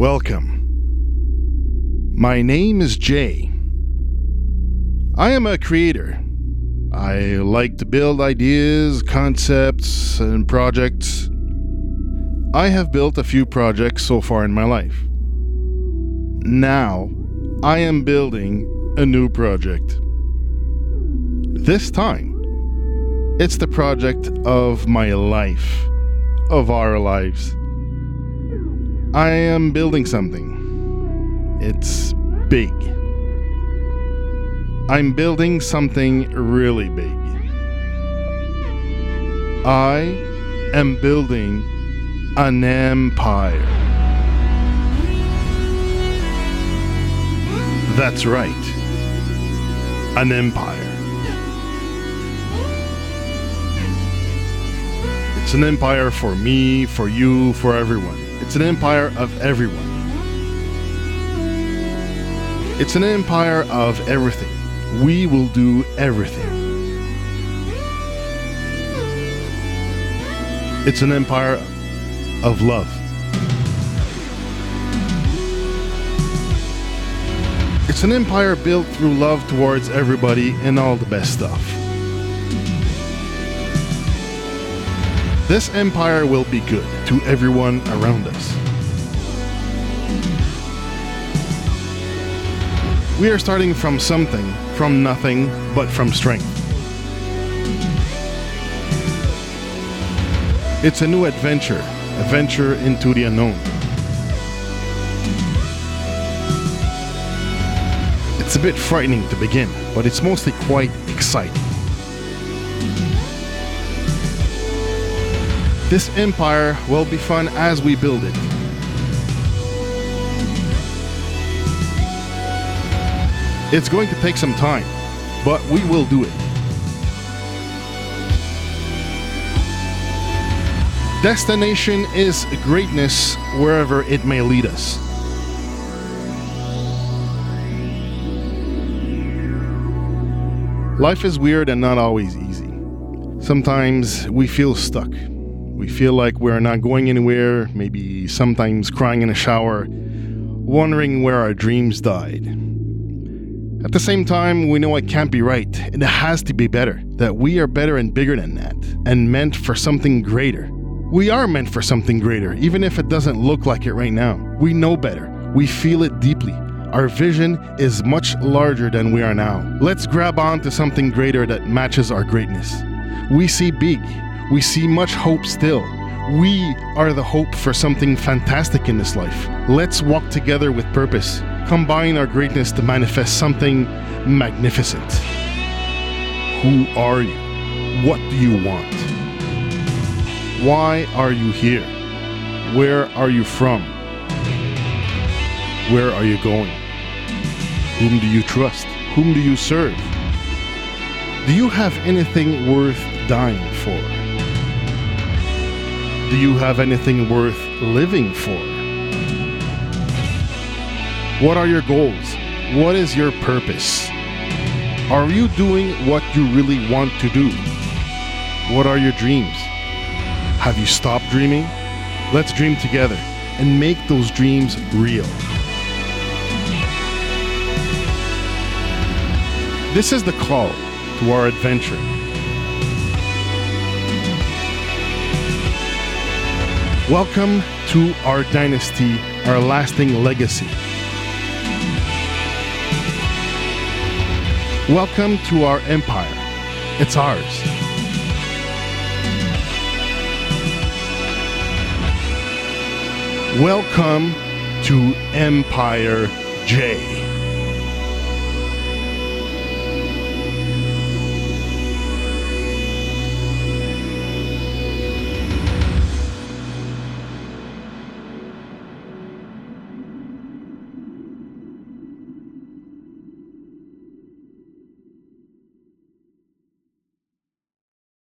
Welcome. My name is Jay. I am a creator. I like to build ideas, concepts, and projects. I have built a few projects so far in my life. Now, I am building a new project. This time, it's the project of my life, of our lives. I am building something. It's big. I'm building something really big. I am building an empire. That's right. An empire. It's an empire for me, for you, for everyone. It's an empire of everyone. It's an empire of everything. We will do everything. It's an empire of love. It's an empire built through love towards everybody and all the best stuff. This empire will be good to everyone around us. We are starting from something, from nothing, but from strength. It's a new adventure, a venture into the unknown. It's a bit frightening to begin, but it's mostly quite exciting. This empire will be fun as we build it. It's going to take some time, but we will do it. Destination is greatness wherever it may lead us. Life is weird and not always easy. Sometimes we feel stuck. We feel like we're not going anywhere, maybe sometimes crying in a shower, wondering where our dreams died. At the same time, we know it can't be right. It has to be better. That we are better and bigger than that, and meant for something greater. We are meant for something greater, even if it doesn't look like it right now. We know better. We feel it deeply. Our vision is much larger than we are now. Let's grab on to something greater that matches our greatness. We see big. We see much hope still. We are the hope for something fantastic in this life. Let's walk together with purpose. Combine our greatness to manifest something magnificent. Who are you? What do you want? Why are you here? Where are you from? Where are you going? Whom do you trust? Whom do you serve? Do you have anything worth dying for? Do you have anything worth living for? What are your goals? What is your purpose? Are you doing what you really want to do? What are your dreams? Have you stopped dreaming? Let's dream together and make those dreams real. This is the call to our adventure. Welcome to our dynasty, our lasting legacy. Welcome to our empire. It's ours. Welcome to Empire J.